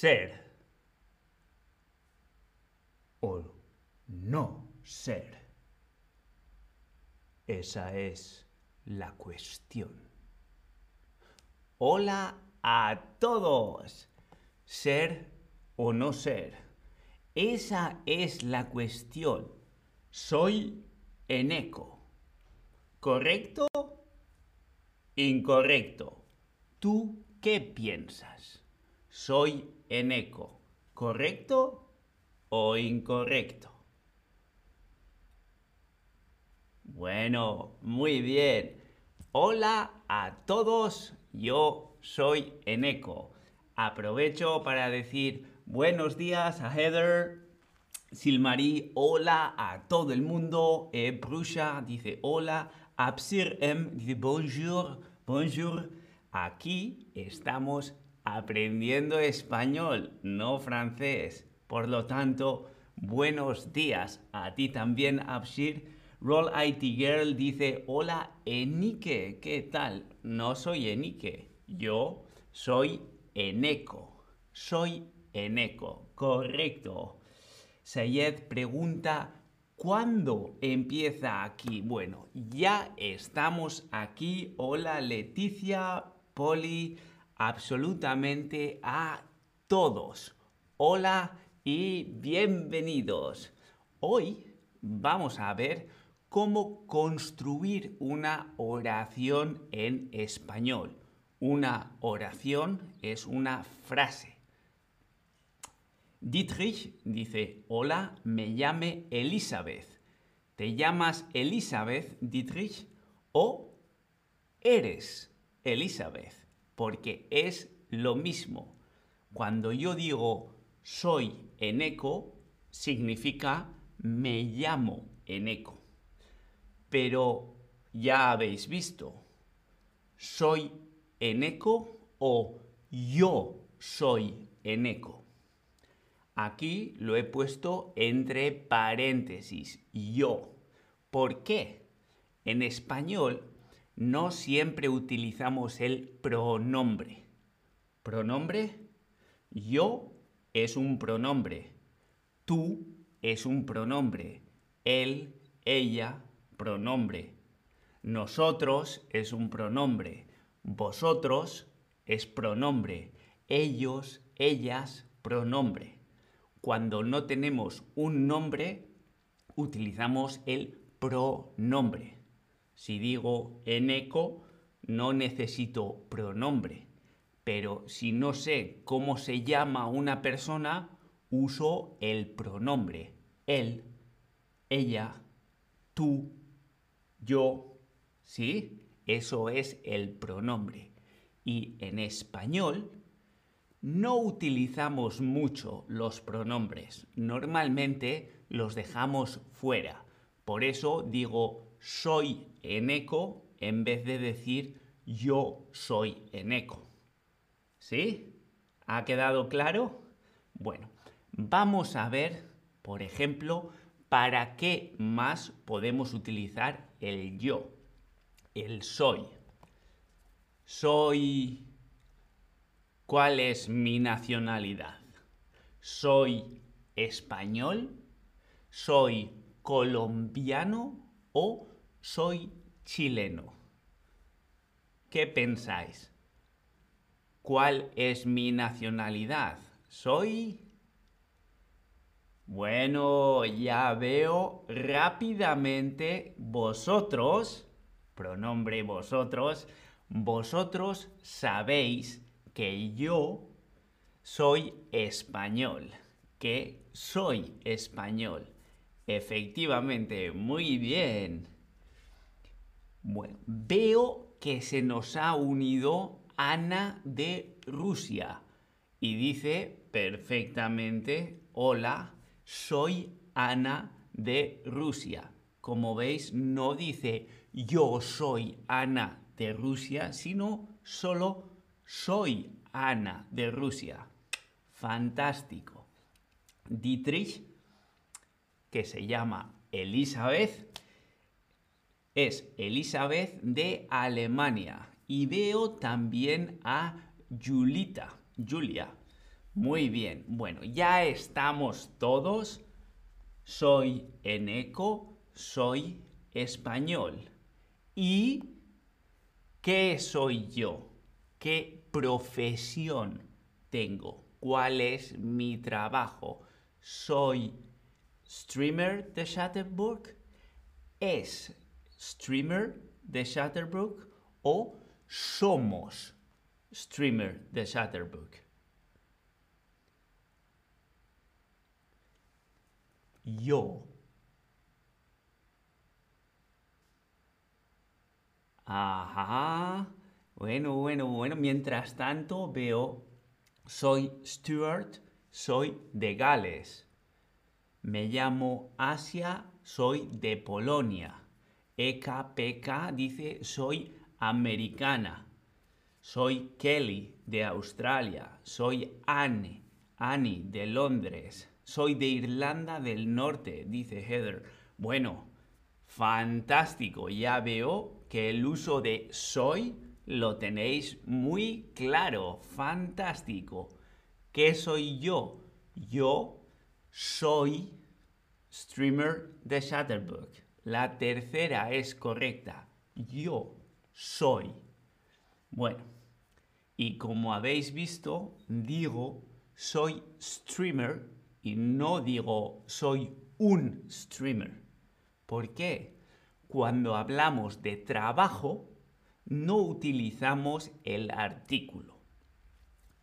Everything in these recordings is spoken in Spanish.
ser o no ser. Esa es la cuestión. Hola a todos. Ser o no ser. Esa es la cuestión. Soy eco. ¿Correcto? Incorrecto. ¿Tú qué piensas? Soy eco. ¿Correcto o incorrecto? Bueno, muy bien. Hola a todos, yo soy Eneco. Aprovecho para decir buenos días a Heather, Silmarí, hola a todo el mundo. Eh, Brusha dice hola. Absir M dice bonjour, bonjour. Aquí estamos aprendiendo español, no francés. Por lo tanto, buenos días a ti también, Absir. Roll IT Girl dice, hola Enike, ¿qué tal? No soy Enike, yo soy Eneco. Soy Eneco, correcto. Sayed pregunta, ¿cuándo empieza aquí? Bueno, ya estamos aquí. Hola Leticia, Poli, absolutamente a todos. Hola y bienvenidos. Hoy vamos a ver cómo construir una oración en español. Una oración es una frase. Dietrich dice, hola, me llame Elizabeth. ¿Te llamas Elizabeth, Dietrich? ¿O eres Elizabeth? Porque es lo mismo. Cuando yo digo soy eco, significa me llamo eco. Pero ya habéis visto, soy eco o yo soy eco. Aquí lo he puesto entre paréntesis, yo. ¿Por qué? En español no siempre utilizamos el pronombre. ¿Pronombre? Yo es un pronombre. Tú es un pronombre. Él, ella, pronombre. Nosotros es un pronombre. Vosotros es pronombre. Ellos, ellas, pronombre. Cuando no tenemos un nombre, utilizamos el pronombre. Si digo eco, no necesito pronombre. Pero si no sé cómo se llama una persona, uso el pronombre. Él, ella, tú, yo, ¿sí? Eso es el pronombre. Y en español no utilizamos mucho los pronombres. Normalmente los dejamos fuera. Por eso digo soy eco en vez de decir yo soy eco. ¿Sí? ¿Ha quedado claro? Bueno, vamos a ver, por ejemplo, ¿para qué más podemos utilizar el yo? El soy. Soy... ¿Cuál es mi nacionalidad? ¿Soy español? ¿Soy colombiano soy chileno? ¿Qué pensáis? ¿Cuál es mi nacionalidad? ¿Soy bueno, ya veo rápidamente vosotros, pronombre vosotros, vosotros sabéis que yo soy español, que soy español. Efectivamente, muy bien. Bueno, veo que se nos ha unido Ana de Rusia y dice perfectamente, hola, soy Ana de Rusia. Como veis, no dice yo soy Ana de Rusia, sino solo soy Ana de Rusia. Fantástico. Dietrich, que se llama Elizabeth, es Elizabeth de Alemania. Y veo también a Julita, Julia. Muy bien. Bueno, ya estamos todos. Soy eneco, soy español. ¿Y qué soy yo? ¿Qué profesión tengo? ¿Cuál es mi trabajo? ¿Soy streamer de Shatterbrook? ¿Es streamer de Shatterbrook? ¿O somos streamer de Shatterbrook? Yo. Ajá. Bueno, bueno, bueno. Mientras tanto veo, soy Stuart, soy de Gales. Me llamo Asia, soy de Polonia. EKPK dice, soy americana. Soy Kelly de Australia. Soy Anne, Annie de Londres. Soy de Irlanda del Norte, dice Heather. Bueno, fantástico. Ya veo que el uso de soy lo tenéis muy claro. Fantástico. ¿Qué soy yo? Yo soy streamer de Shutterbook. La tercera es correcta. Yo soy. Bueno, y como habéis visto, digo soy streamer y no digo soy un streamer. ¿Por qué? Cuando hablamos de trabajo, no utilizamos el artículo.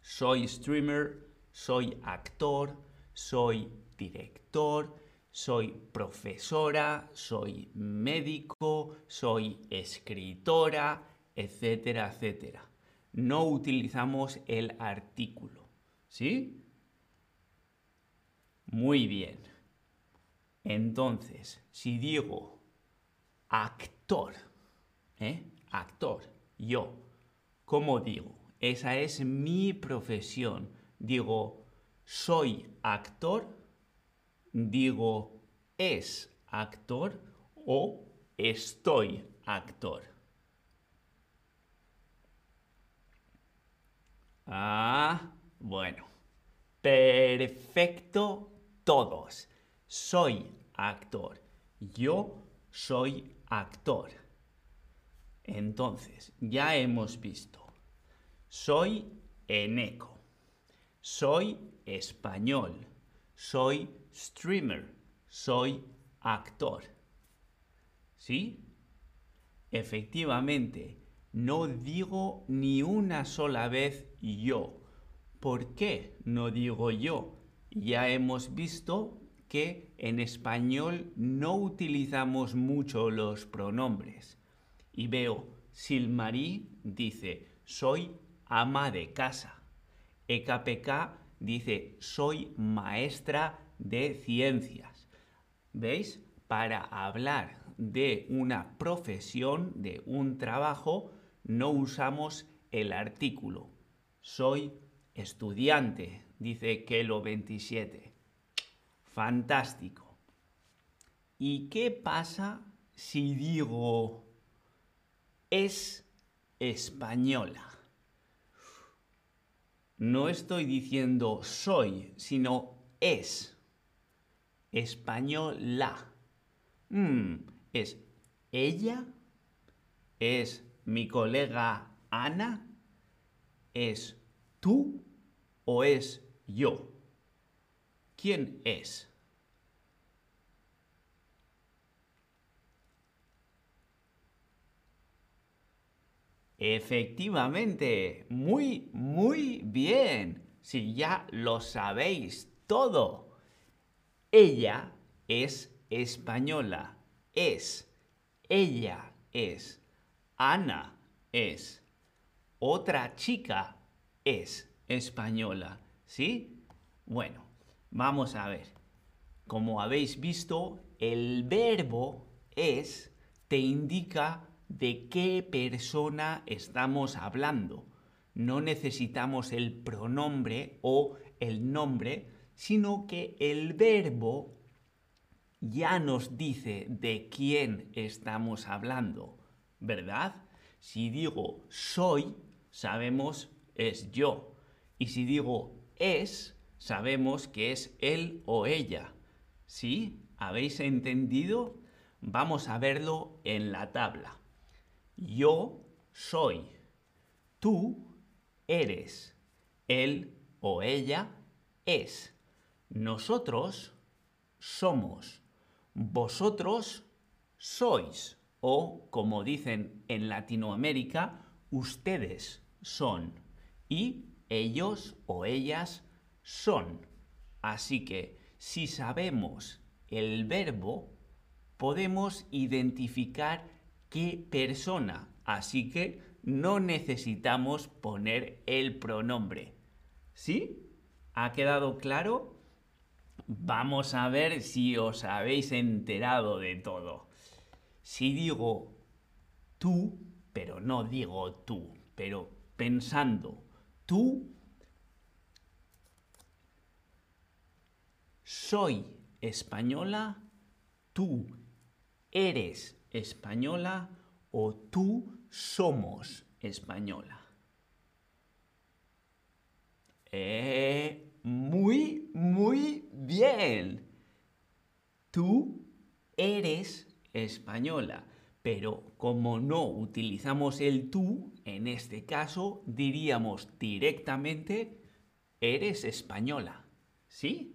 Soy streamer, soy actor, soy director, soy profesora, soy médico, soy escritora, etcétera, etcétera. No utilizamos el artículo. ¿Sí? Muy bien. Entonces, si digo actor, ¿eh? Actor, yo, ¿cómo digo? Esa es mi profesión. Digo, soy actor, digo, es actor o estoy actor. Ah, bueno. Perfecto todos. Soy actor. Yo soy actor. Entonces, ya hemos visto. Soy eneco. Soy español. Soy streamer. Soy actor. ¿Sí? Efectivamente, no digo ni una sola vez yo. ¿Por qué no digo yo? ya hemos visto que en español no utilizamos mucho los pronombres. Y veo, Silmarí dice, soy ama de casa. EKPK dice, soy maestra de ciencias. ¿Veis? Para hablar de una profesión, de un trabajo, no usamos el artículo. Soy estudiante, dice Kelo 27. Fantástico. ¿Y qué pasa si digo es española? No estoy diciendo soy, sino es. Española. Mm, ¿Es ella? ¿Es mi colega Ana? ¿Es tú o es yo. ¿Quién es? Efectivamente, muy, muy bien. Si ya lo sabéis todo. Ella es española. Es. Ella es. Ana es. Otra chica es española. ¿Sí? Bueno, vamos a ver. Como habéis visto, el verbo es te indica de qué persona estamos hablando. No necesitamos el pronombre o el nombre, sino que el verbo ya nos dice de quién estamos hablando, ¿verdad? Si digo soy, sabemos es yo. Y si digo es, sabemos que es él o ella. ¿Sí? ¿Habéis entendido? Vamos a verlo en la tabla. Yo soy. Tú eres. Él o ella es. Nosotros somos. Vosotros sois. O, como dicen en Latinoamérica, ustedes son. Y ellos o ellas son. Así que si sabemos el verbo, podemos identificar qué persona. Así que no necesitamos poner el pronombre. ¿Sí? ¿Ha quedado claro? Vamos a ver si os habéis enterado de todo. Si digo tú, pero no digo tú, pero pensando tú, soy española, tú eres española o tú somos española. Eh, muy, muy bien. Tú eres española, pero como no utilizamos el tú, en este caso diríamos directamente eres española. ¿Sí?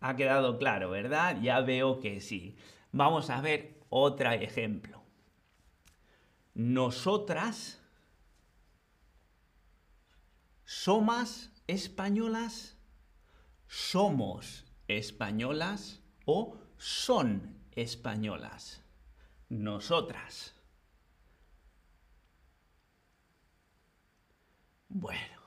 Ha quedado claro, ¿verdad? Ya veo que sí. Vamos a ver otro ejemplo. Nosotras somos españolas, somos españolas o son españolas. Nosotras. Bueno,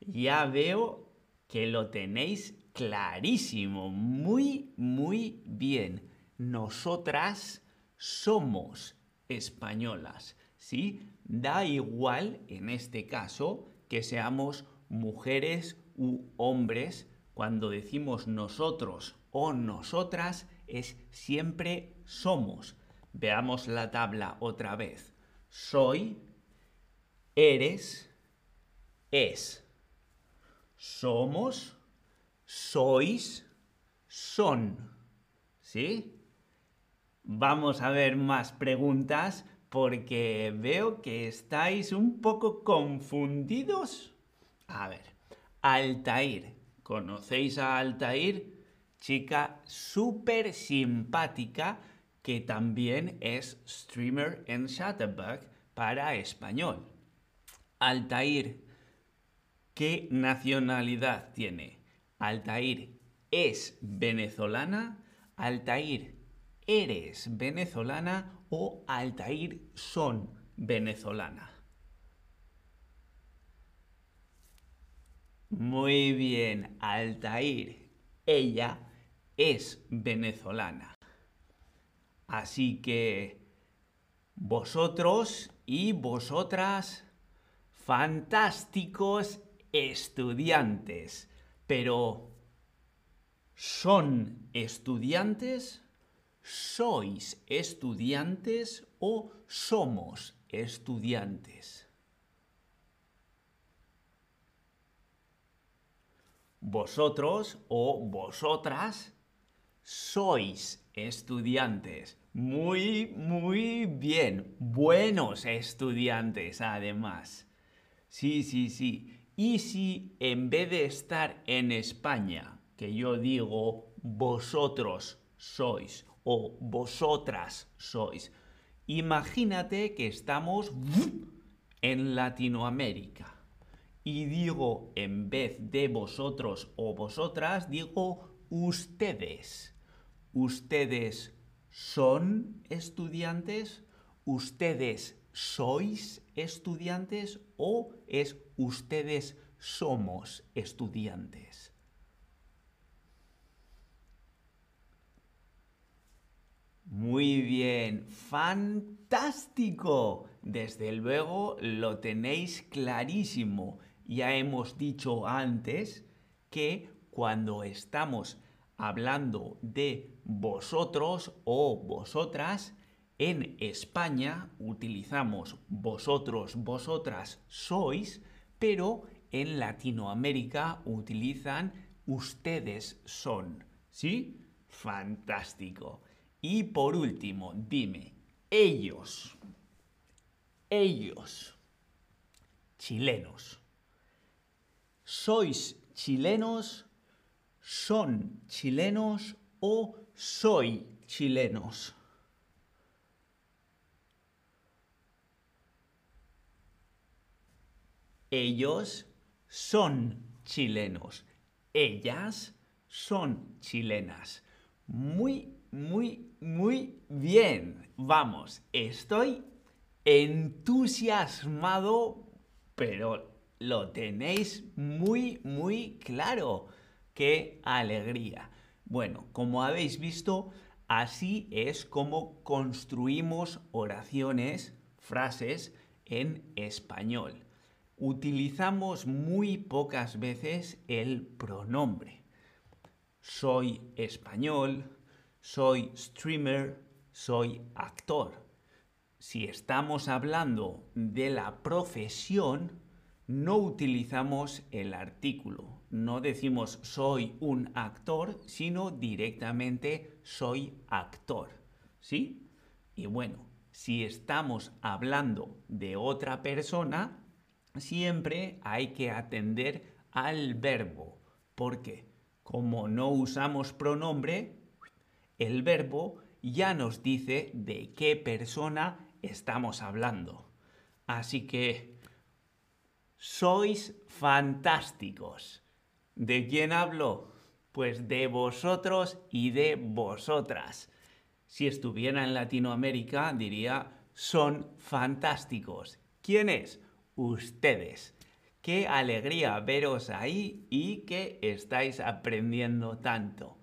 ya veo que lo tenéis clarísimo, muy, muy bien. Nosotras somos españolas, ¿sí? Da igual en este caso que seamos mujeres u hombres, cuando decimos nosotros o nosotras es siempre somos. Veamos la tabla otra vez. Soy, eres, es. Somos, sois, son. ¿Sí? Vamos a ver más preguntas porque veo que estáis un poco confundidos. A ver, Altair. ¿Conocéis a Altair? Chica súper simpática que también es streamer en Shutterbug para español. Altair, ¿qué nacionalidad tiene? Altair es venezolana. Altair, ¿eres venezolana o Altair son venezolana? Muy bien, Altair. Ella es venezolana. Así que vosotros y vosotras, fantásticos estudiantes. Pero, ¿son estudiantes? ¿Sois estudiantes o somos estudiantes? Vosotros o vosotras sois estudiantes. Muy, muy bien. Buenos estudiantes, además. Sí, sí, sí. Y si en vez de estar en España, que yo digo vosotros sois o vosotras sois, imagínate que estamos en Latinoamérica y digo en vez de vosotros o vosotras, digo ustedes. ¿Ustedes son estudiantes? ¿Ustedes sois estudiantes? ¿O es ustedes somos estudiantes? Muy bien, fantástico. Desde luego lo tenéis clarísimo ya hemos dicho antes que cuando estamos hablando de vosotros o vosotras, en España utilizamos vosotros, vosotras sois, pero en Latinoamérica utilizan ustedes son. ¿Sí? Fantástico. Y por último, dime, ellos, ellos, chilenos. ¿Sois chilenos? ¿Son chilenos o soy chilenos? Ellos son chilenos. Ellas son chilenas. Muy, muy, muy bien. Vamos, estoy entusiasmado, pero lo tenéis muy, muy claro. ¡Qué alegría! Bueno, como habéis visto, así es como construimos oraciones, frases en español utilizamos muy pocas veces el pronombre. Soy español, soy streamer, soy actor. Si estamos hablando de la profesión, no utilizamos el artículo. No decimos soy un actor, sino directamente soy actor. ¿Sí? Y bueno, si estamos hablando de otra persona, siempre hay que atender al verbo, porque como no usamos pronombre, el verbo ya nos dice de qué persona estamos hablando. Así que sois fantásticos. ¿De quién hablo? Pues de vosotros y de vosotras. Si estuviera en Latinoamérica diría son fantásticos. ¿Quién es? ustedes. Qué alegría veros ahí y que estáis aprendiendo tanto.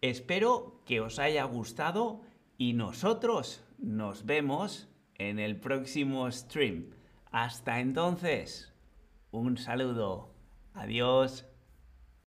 Espero que os haya gustado y nosotros nos vemos en el próximo stream. Hasta entonces, un saludo. Adiós.